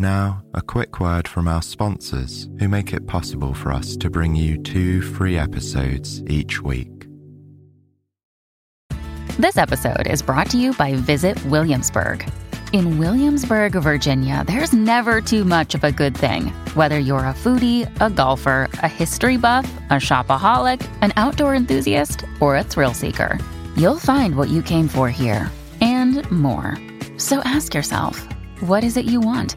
Now, a quick word from our sponsors who make it possible for us to bring you two free episodes each week. This episode is brought to you by Visit Williamsburg. In Williamsburg, Virginia, there's never too much of a good thing. Whether you're a foodie, a golfer, a history buff, a shopaholic, an outdoor enthusiast, or a thrill seeker, you'll find what you came for here and more. So ask yourself, what is it you want?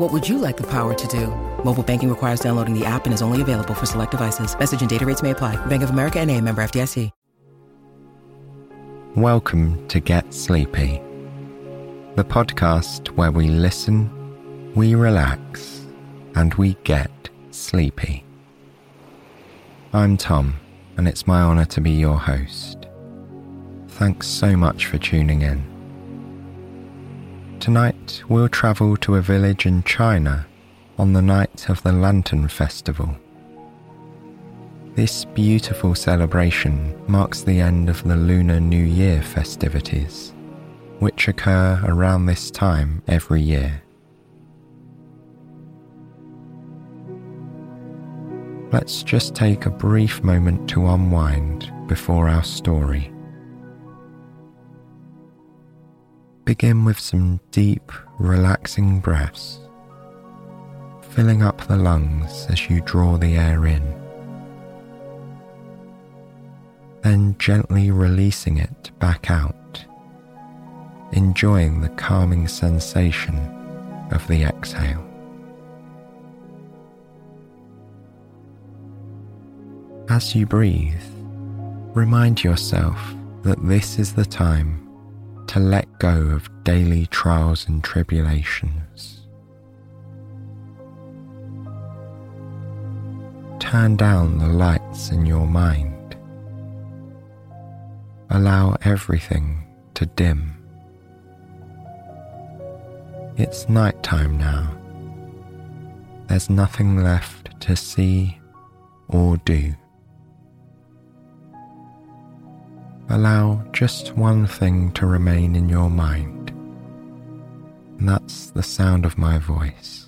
What would you like the power to do? Mobile banking requires downloading the app and is only available for select devices. Message and data rates may apply. Bank of America N.A. member FDIC. Welcome to Get Sleepy, the podcast where we listen, we relax, and we get sleepy. I'm Tom, and it's my honour to be your host. Thanks so much for tuning in. Tonight, we'll travel to a village in China on the night of the Lantern Festival. This beautiful celebration marks the end of the Lunar New Year festivities, which occur around this time every year. Let's just take a brief moment to unwind before our story. Begin with some deep, relaxing breaths, filling up the lungs as you draw the air in then gently releasing it back out, enjoying the calming sensation of the exhale. As you breathe, remind yourself that this is the time to let go of daily trials and tribulations. Turn down the lights in your mind allow everything to dim. It's night time now. There's nothing left to see or do. Allow just one thing to remain in your mind, and that's the sound of my voice.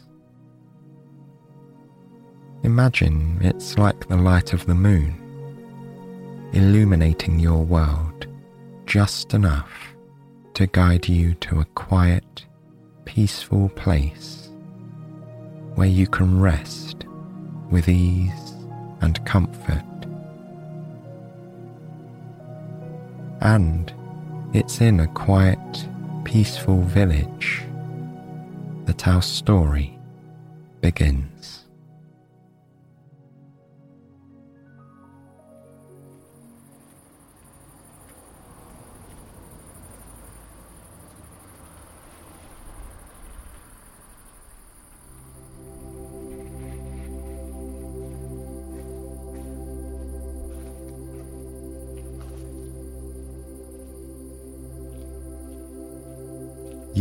Imagine it's like the light of the moon illuminating your world just enough to guide you to a quiet, peaceful place where you can rest with ease and comfort. And it's in a quiet, peaceful village that our story begins.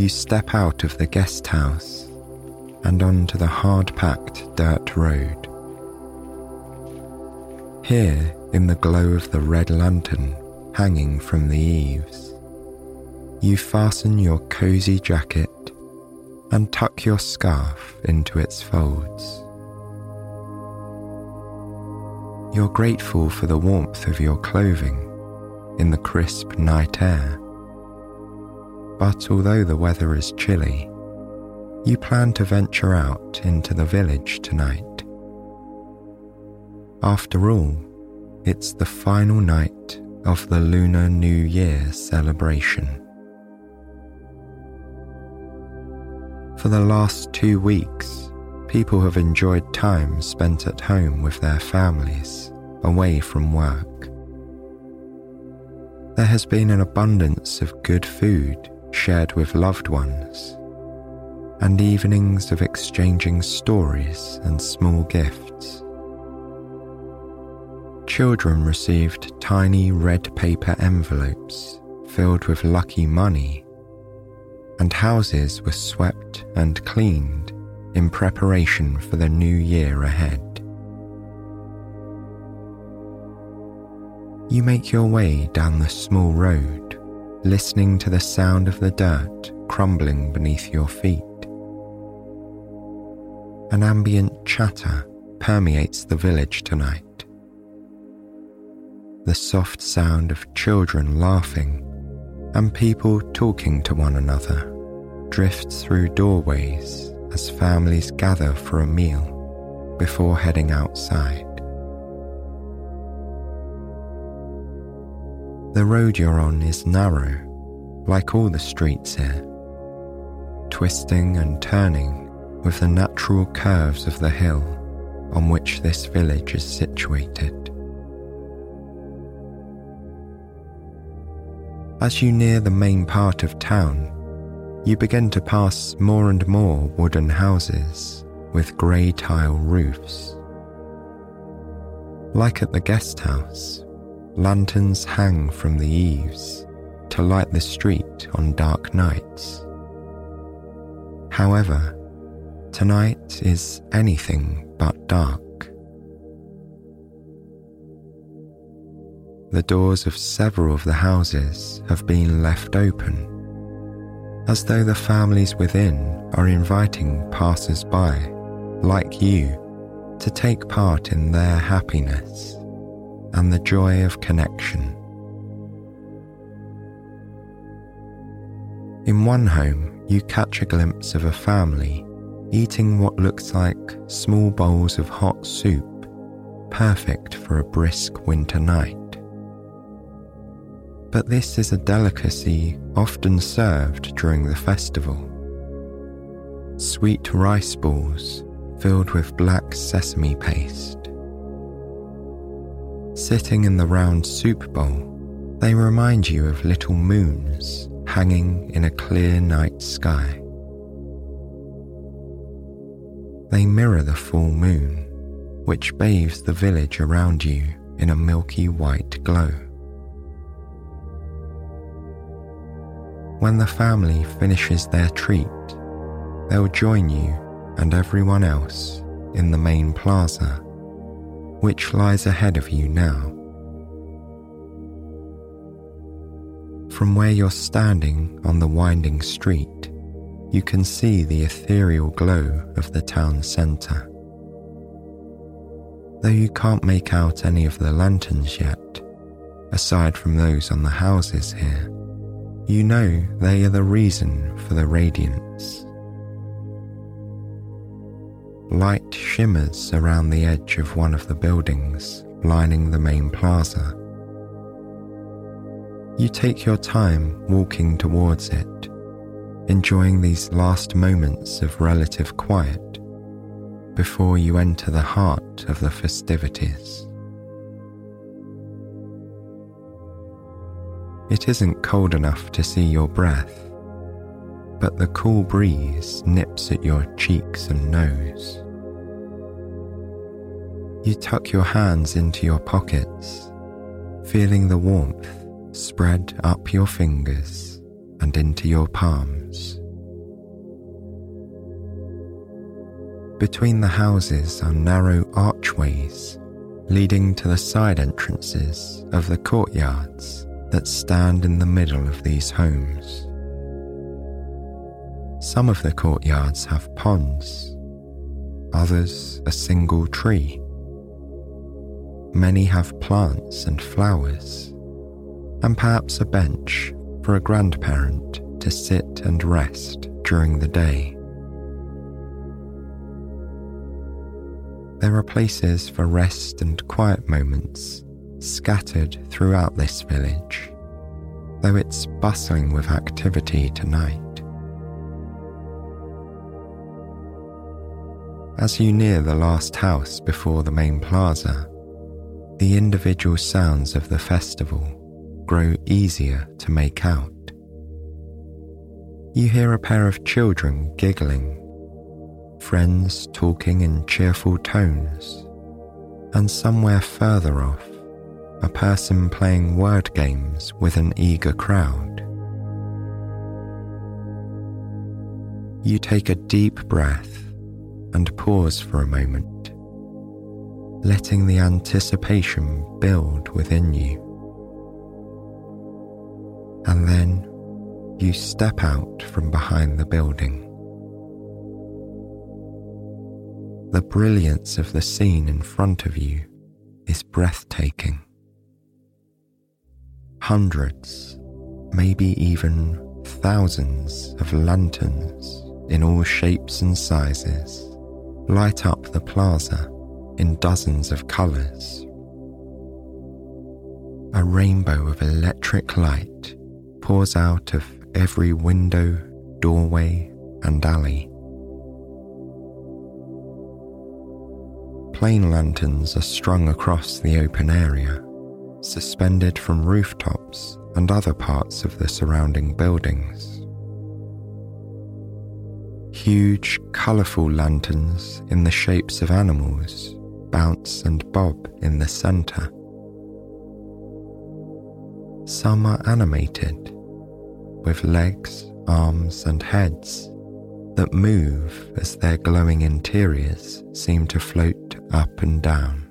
You step out of the guest house and onto the hard packed dirt road. Here, in the glow of the red lantern hanging from the eaves, you fasten your cozy jacket and tuck your scarf into its folds. You're grateful for the warmth of your clothing in the crisp night air but although the weather is chilly, you plan to venture out into the village tonight. After all, it's the final night of the Lunar New Year celebration. For the last two weeks, people have enjoyed time spent at home with their families, away from work. There has been an abundance of good food shared with loved ones, and evenings of exchanging stories and small gifts. Children received tiny red paper envelopes filled with lucky money, and houses were swept and cleaned in preparation for the new year ahead. You make your way down the small road, listening to the sound of the dirt crumbling beneath your feet. An ambient chatter permeates the village tonight. The soft sound of children laughing and people talking to one another drifts through doorways as families gather for a meal before heading outside. The road you're on is narrow, like all the streets here, twisting and turning with the natural curves of the hill on which this village is situated. As you near the main part of town, you begin to pass more and more wooden houses with grey tile roofs. Like at the guest house, lanterns hang from the eaves to light the street on dark nights. However, tonight is anything but dark. The doors of several of the houses have been left open, as though the families within are inviting passers by, like you, to take part in their happiness and the joy of connection. In one home, you catch a glimpse of a family eating what looks like small bowls of hot soup, perfect for a brisk winter night. But this is a delicacy often served during the festival. Sweet rice balls filled with black sesame paste Sitting in the round soup bowl, they remind you of little moons hanging in a clear night sky. They mirror the full moon, which bathes the village around you in a milky white glow. When the family finishes their treat, they'll join you and everyone else in the main plaza which lies ahead of you now. From where you're standing on the winding street, you can see the ethereal glow of the town centre. Though you can't make out any of the lanterns yet, aside from those on the houses here, you know they are the reason for the radiance light shimmers around the edge of one of the buildings lining the main plaza. You take your time walking towards it, enjoying these last moments of relative quiet before you enter the heart of the festivities. It isn't cold enough to see your breath, but the cool breeze nips at your cheeks and nose. You tuck your hands into your pockets, feeling the warmth spread up your fingers and into your palms. Between the houses are narrow archways leading to the side entrances of the courtyards that stand in the middle of these homes. Some of the courtyards have ponds, others a single tree. Many have plants and flowers, and perhaps a bench for a grandparent to sit and rest during the day. There are places for rest and quiet moments scattered throughout this village, though it's bustling with activity tonight. As you near the last house before the main plaza, the individual sounds of the festival grow easier to make out. You hear a pair of children giggling, friends talking in cheerful tones, and somewhere further off, a person playing word games with an eager crowd. You take a deep breath and pause for a moment, letting the anticipation build within you. And then you step out from behind the building. The brilliance of the scene in front of you is breathtaking. Hundreds, maybe even thousands of lanterns in all shapes and sizes light up the plaza in dozens of colours. A rainbow of electric light pours out of every window, doorway, and alley. Plain lanterns are strung across the open area, suspended from rooftops and other parts of the surrounding buildings. Huge, colourful lanterns in the shapes of animals bounce and bob in the centre. Some are animated, with legs, arms, and heads that move as their glowing interiors seem to float up and down.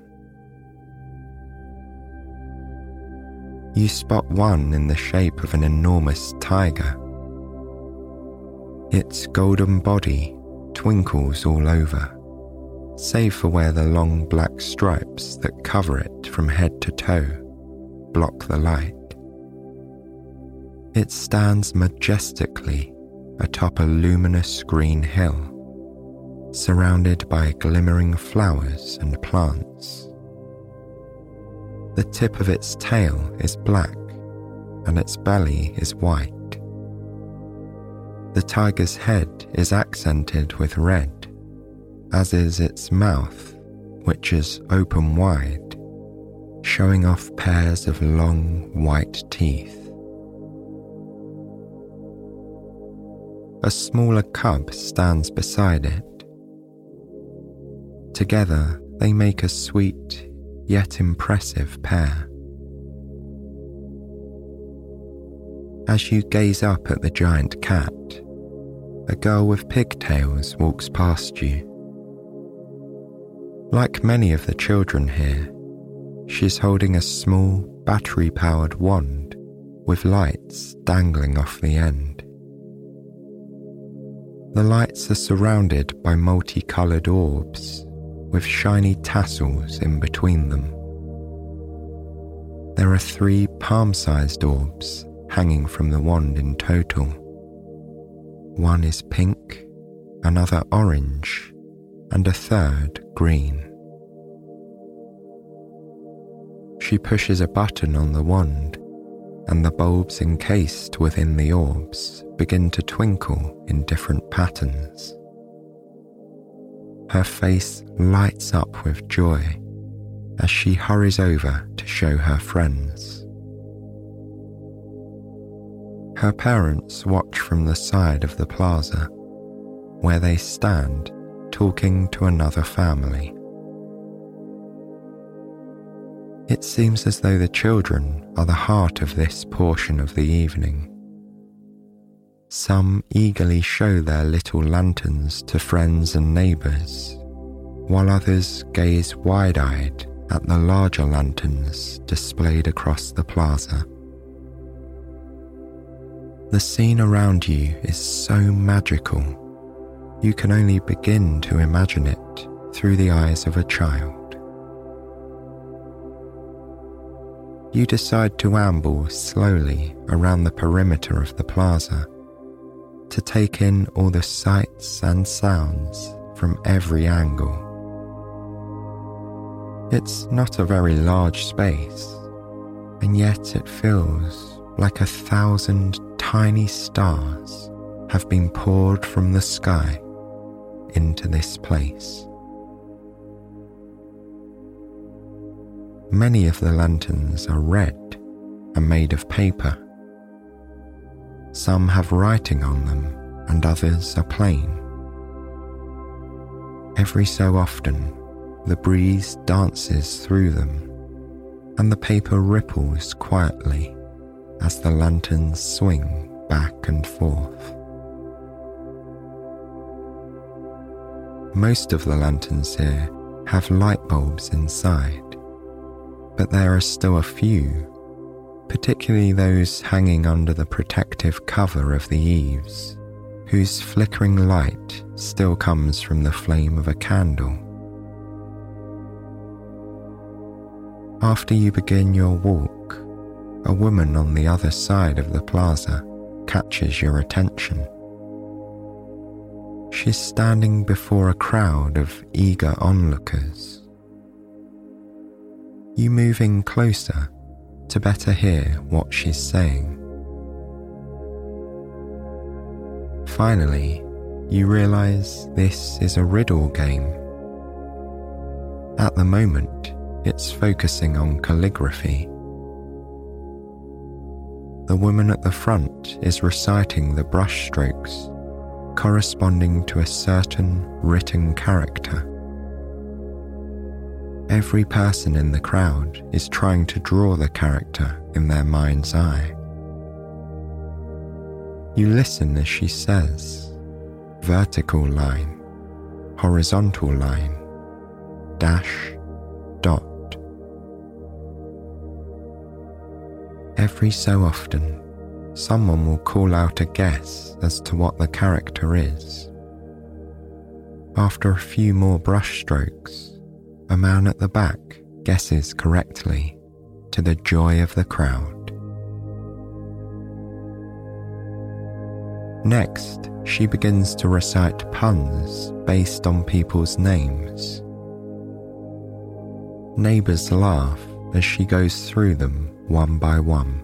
You spot one in the shape of an enormous tiger its golden body twinkles all over, save for where the long black stripes that cover it from head to toe block the light. It stands majestically atop a luminous green hill, surrounded by glimmering flowers and plants. The tip of its tail is black and its belly is white. The tiger's head is accented with red, as is its mouth, which is open wide, showing off pairs of long white teeth. A smaller cub stands beside it. Together, they make a sweet yet impressive pair. As you gaze up at the giant cat, a girl with pigtails walks past you. Like many of the children here, she's holding a small battery powered wand with lights dangling off the end. The lights are surrounded by multicoloured orbs with shiny tassels in between them. There are three palm sized orbs hanging from the wand in total. One is pink, another orange, and a third green. She pushes a button on the wand, and the bulbs encased within the orbs begin to twinkle in different patterns. Her face lights up with joy as she hurries over to show her friends. Her parents watch from the side of the plaza, where they stand talking to another family. It seems as though the children are the heart of this portion of the evening. Some eagerly show their little lanterns to friends and neighbours, while others gaze wide eyed at the larger lanterns displayed across the plaza. The scene around you is so magical, you can only begin to imagine it through the eyes of a child. You decide to amble slowly around the perimeter of the plaza to take in all the sights and sounds from every angle. It's not a very large space, and yet it feels like a thousand tiny stars have been poured from the sky into this place. Many of the lanterns are red and made of paper. Some have writing on them, and others are plain. Every so often, the breeze dances through them, and the paper ripples quietly as the lanterns swing back and forth. Most of the lanterns here have light bulbs inside, but there are still a few, particularly those hanging under the protective cover of the eaves, whose flickering light still comes from the flame of a candle. After you begin your walk, a woman on the other side of the plaza catches your attention. She's standing before a crowd of eager onlookers. You move in closer to better hear what she's saying. Finally, you realize this is a riddle game. At the moment, it's focusing on calligraphy. The woman at the front is reciting the brushstrokes corresponding to a certain written character. Every person in the crowd is trying to draw the character in their mind's eye. You listen as she says vertical line, horizontal line, dash, Every so often, someone will call out a guess as to what the character is. After a few more brushstrokes, a man at the back guesses correctly to the joy of the crowd. Next, she begins to recite puns based on people's names. Neighbours laugh as she goes through them one by one.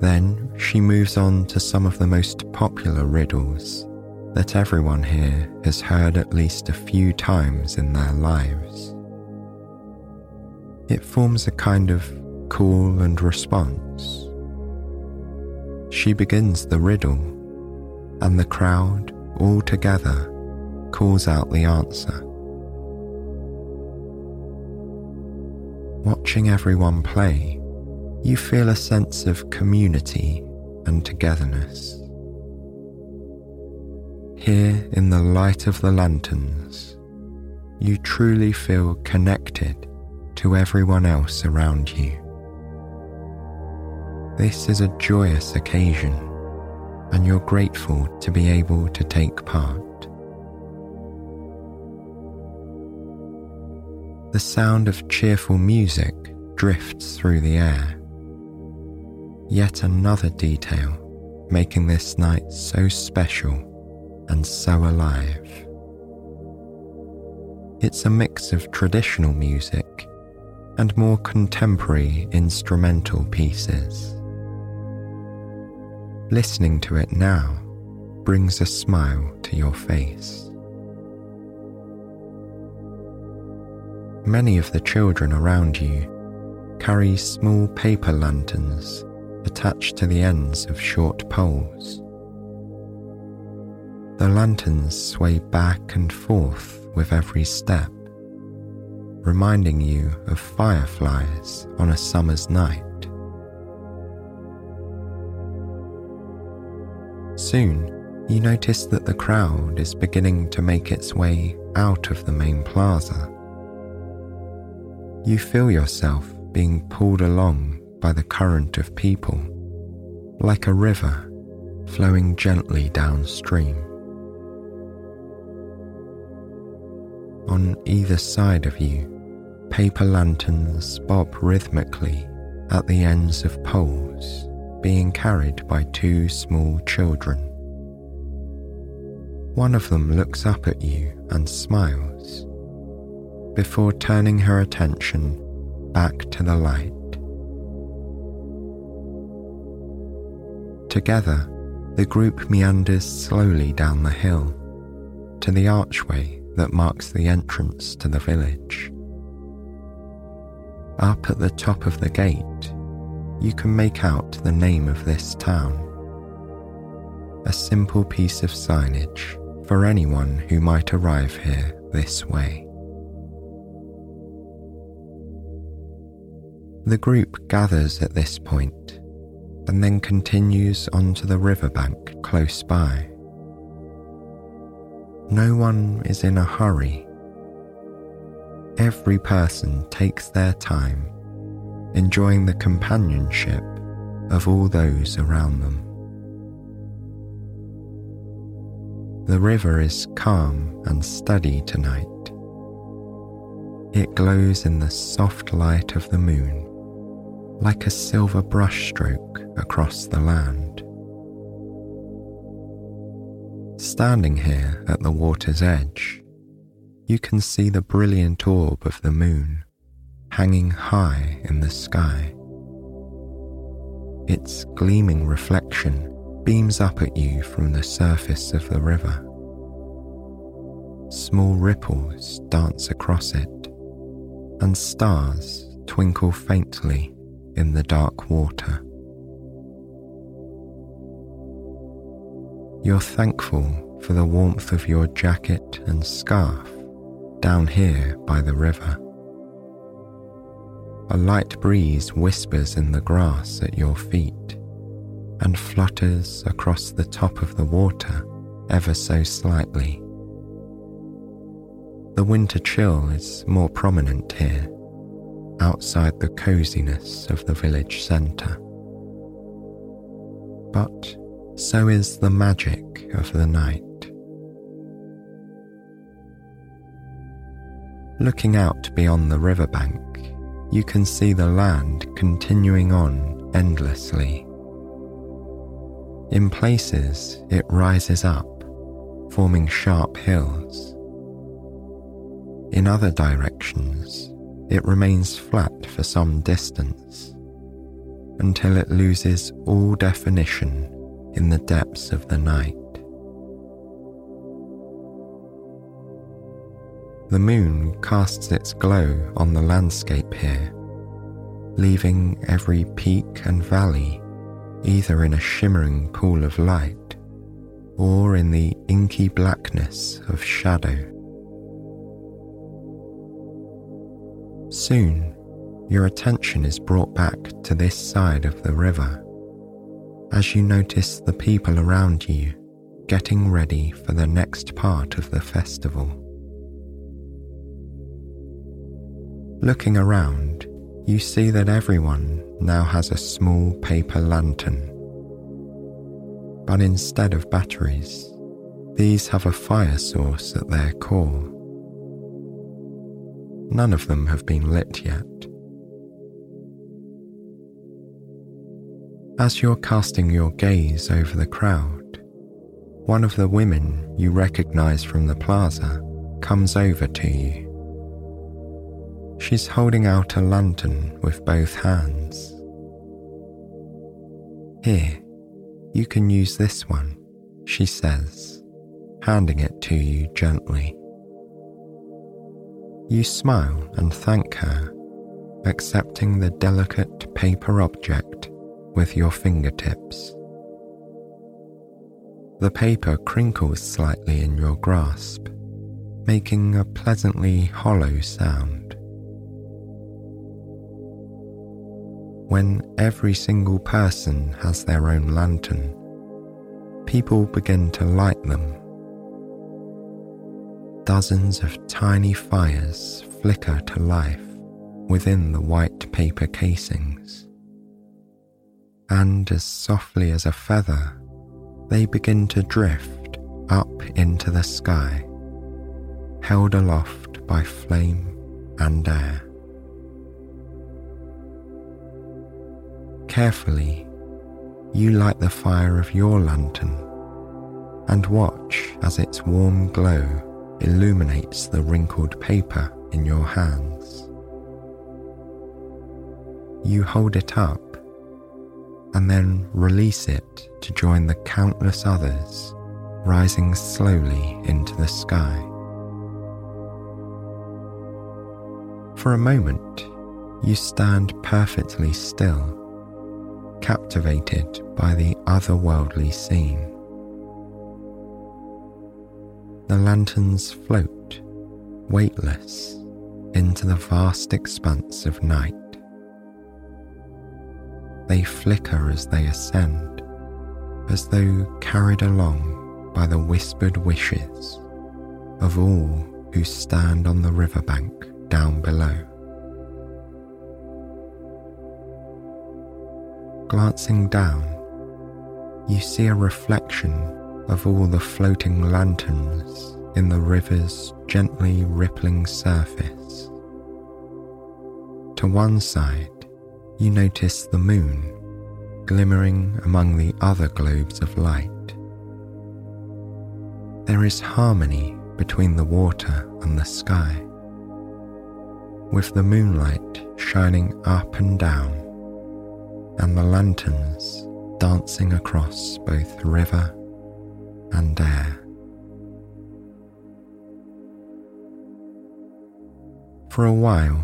Then she moves on to some of the most popular riddles that everyone here has heard at least a few times in their lives. It forms a kind of call and response. She begins the riddle, and the crowd, all together, calls out the answer. Watching everyone play, you feel a sense of community and togetherness. Here in the light of the lanterns, you truly feel connected to everyone else around you. This is a joyous occasion, and you're grateful to be able to take part. The sound of cheerful music drifts through the air yet another detail making this night so special and so alive. It's a mix of traditional music and more contemporary instrumental pieces. Listening to it now brings a smile to your face. Many of the children around you carry small paper lanterns attached to the ends of short poles. The lanterns sway back and forth with every step, reminding you of fireflies on a summer's night. Soon, you notice that the crowd is beginning to make its way out of the main plaza. You feel yourself being pulled along by the current of people, like a river flowing gently downstream. On either side of you, paper lanterns bob rhythmically at the ends of poles, being carried by two small children. One of them looks up at you and smiles, before turning her attention back to the light. Together, the group meanders slowly down the hill to the archway that marks the entrance to the village. Up at the top of the gate, you can make out the name of this town. A simple piece of signage for anyone who might arrive here this way. The group gathers at this point and then continues onto the riverbank close by. No one is in a hurry. Every person takes their time, enjoying the companionship of all those around them. The river is calm and steady tonight. It glows in the soft light of the moon like a silver brushstroke across the land. Standing here at the water's edge, you can see the brilliant orb of the moon hanging high in the sky. Its gleaming reflection beams up at you from the surface of the river. Small ripples dance across it, and stars twinkle faintly in the dark water. You're thankful for the warmth of your jacket and scarf down here by the river. A light breeze whispers in the grass at your feet and flutters across the top of the water ever so slightly. The winter chill is more prominent here outside the coziness of the village centre. But so is the magic of the night. Looking out beyond the riverbank, you can see the land continuing on endlessly. In places, it rises up, forming sharp hills. In other directions, it remains flat for some distance until it loses all definition in the depths of the night. The moon casts its glow on the landscape here, leaving every peak and valley either in a shimmering pool of light or in the inky blackness of shadow. Soon, your attention is brought back to this side of the river as you notice the people around you getting ready for the next part of the festival. Looking around, you see that everyone now has a small paper lantern. But instead of batteries, these have a fire source at their core. None of them have been lit yet. As you're casting your gaze over the crowd, one of the women you recognize from the plaza comes over to you. She's holding out a lantern with both hands. Here, you can use this one, she says, handing it to you gently. You smile and thank her, accepting the delicate paper object with your fingertips. The paper crinkles slightly in your grasp, making a pleasantly hollow sound. When every single person has their own lantern, people begin to light them dozens of tiny fires flicker to life within the white paper casings. And as softly as a feather, they begin to drift up into the sky, held aloft by flame and air. Carefully, you light the fire of your lantern and watch as its warm glow illuminates the wrinkled paper in your hands. you hold it up and then release it to join the countless others rising slowly into the sky. For a moment, you stand perfectly still, captivated by the otherworldly scene. The lanterns float, weightless, into the vast expanse of night. They flicker as they ascend, as though carried along by the whispered wishes of all who stand on the riverbank down below. Glancing down, you see a reflection of all the floating lanterns in the river's gently rippling surface. To one side, you notice the moon glimmering among the other globes of light. There is harmony between the water and the sky with the moonlight shining up and down, and the lanterns dancing across both river and air. For a while,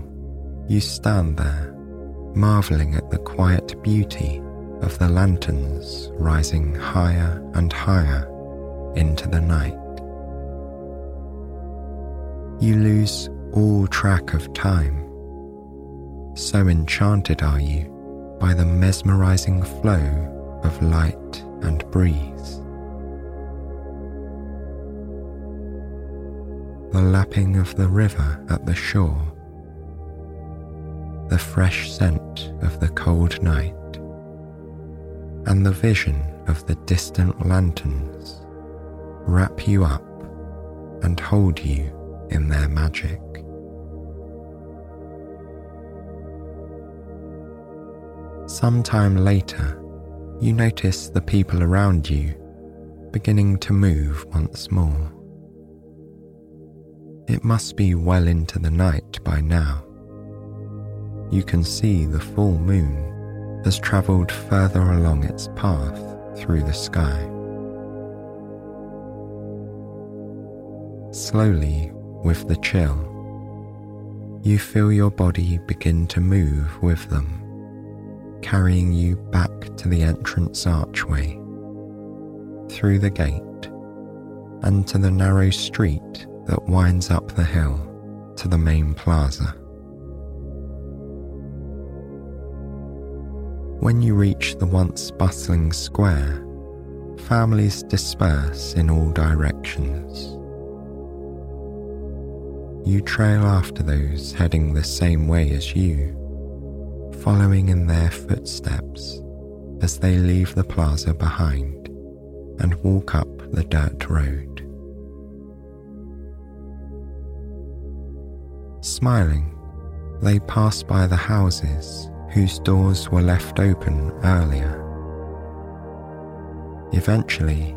you stand there, marveling at the quiet beauty of the lanterns rising higher and higher into the night. You lose all track of time. So enchanted are you by the mesmerizing flow of light and breeze. The lapping of the river at the shore, the fresh scent of the cold night, and the vision of the distant lanterns wrap you up and hold you in their magic. Sometime later, you notice the people around you beginning to move once more. It must be well into the night by now. You can see the full moon has travelled further along its path through the sky. Slowly, with the chill, you feel your body begin to move with them carrying you back to the entrance archway, through the gate, and to the narrow street that winds up the hill to the main plaza. When you reach the once bustling square, families disperse in all directions. You trail after those heading the same way as you following in their footsteps as they leave the plaza behind and walk up the dirt road. Smiling, they pass by the houses whose doors were left open earlier. Eventually,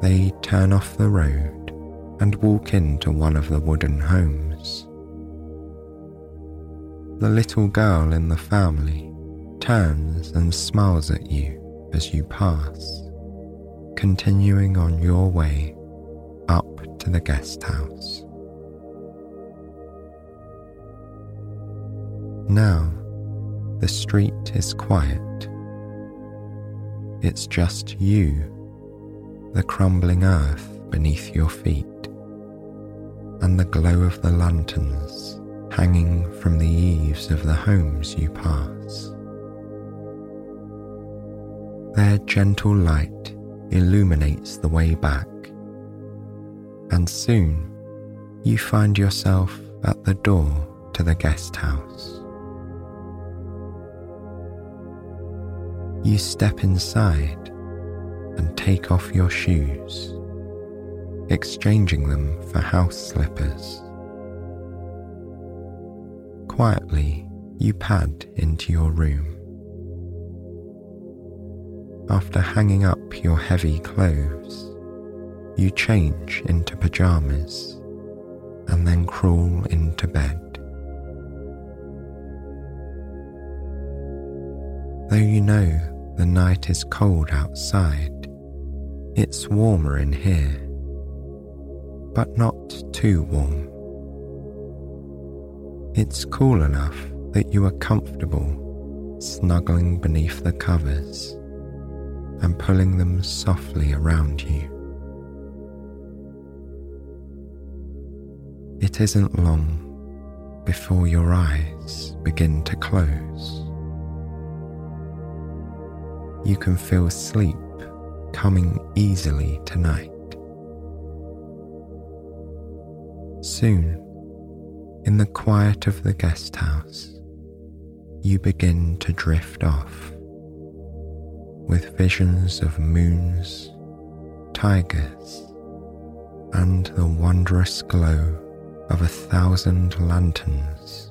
they turn off the road and walk into one of the wooden homes. The little girl in the family turns and smiles at you as you pass, continuing on your way up to the guest house. Now, the street is quiet. It's just you, the crumbling earth beneath your feet, and the glow of the lanterns hanging from the eaves of the homes you pass. Their gentle light illuminates the way back, and soon you find yourself at the door to the guest house. You step inside and take off your shoes, exchanging them for house slippers. Quietly, you pad into your room. After hanging up your heavy clothes, you change into pajamas and then crawl into bed. Though you know the night is cold outside, it's warmer in here, but not too warm. It's cool enough that you are comfortable snuggling beneath the covers and pulling them softly around you. It isn't long before your eyes begin to close. You can feel sleep coming easily tonight. Soon, in the quiet of the guest house, you begin to drift off with visions of moons, tigers, and the wondrous glow of a thousand lanterns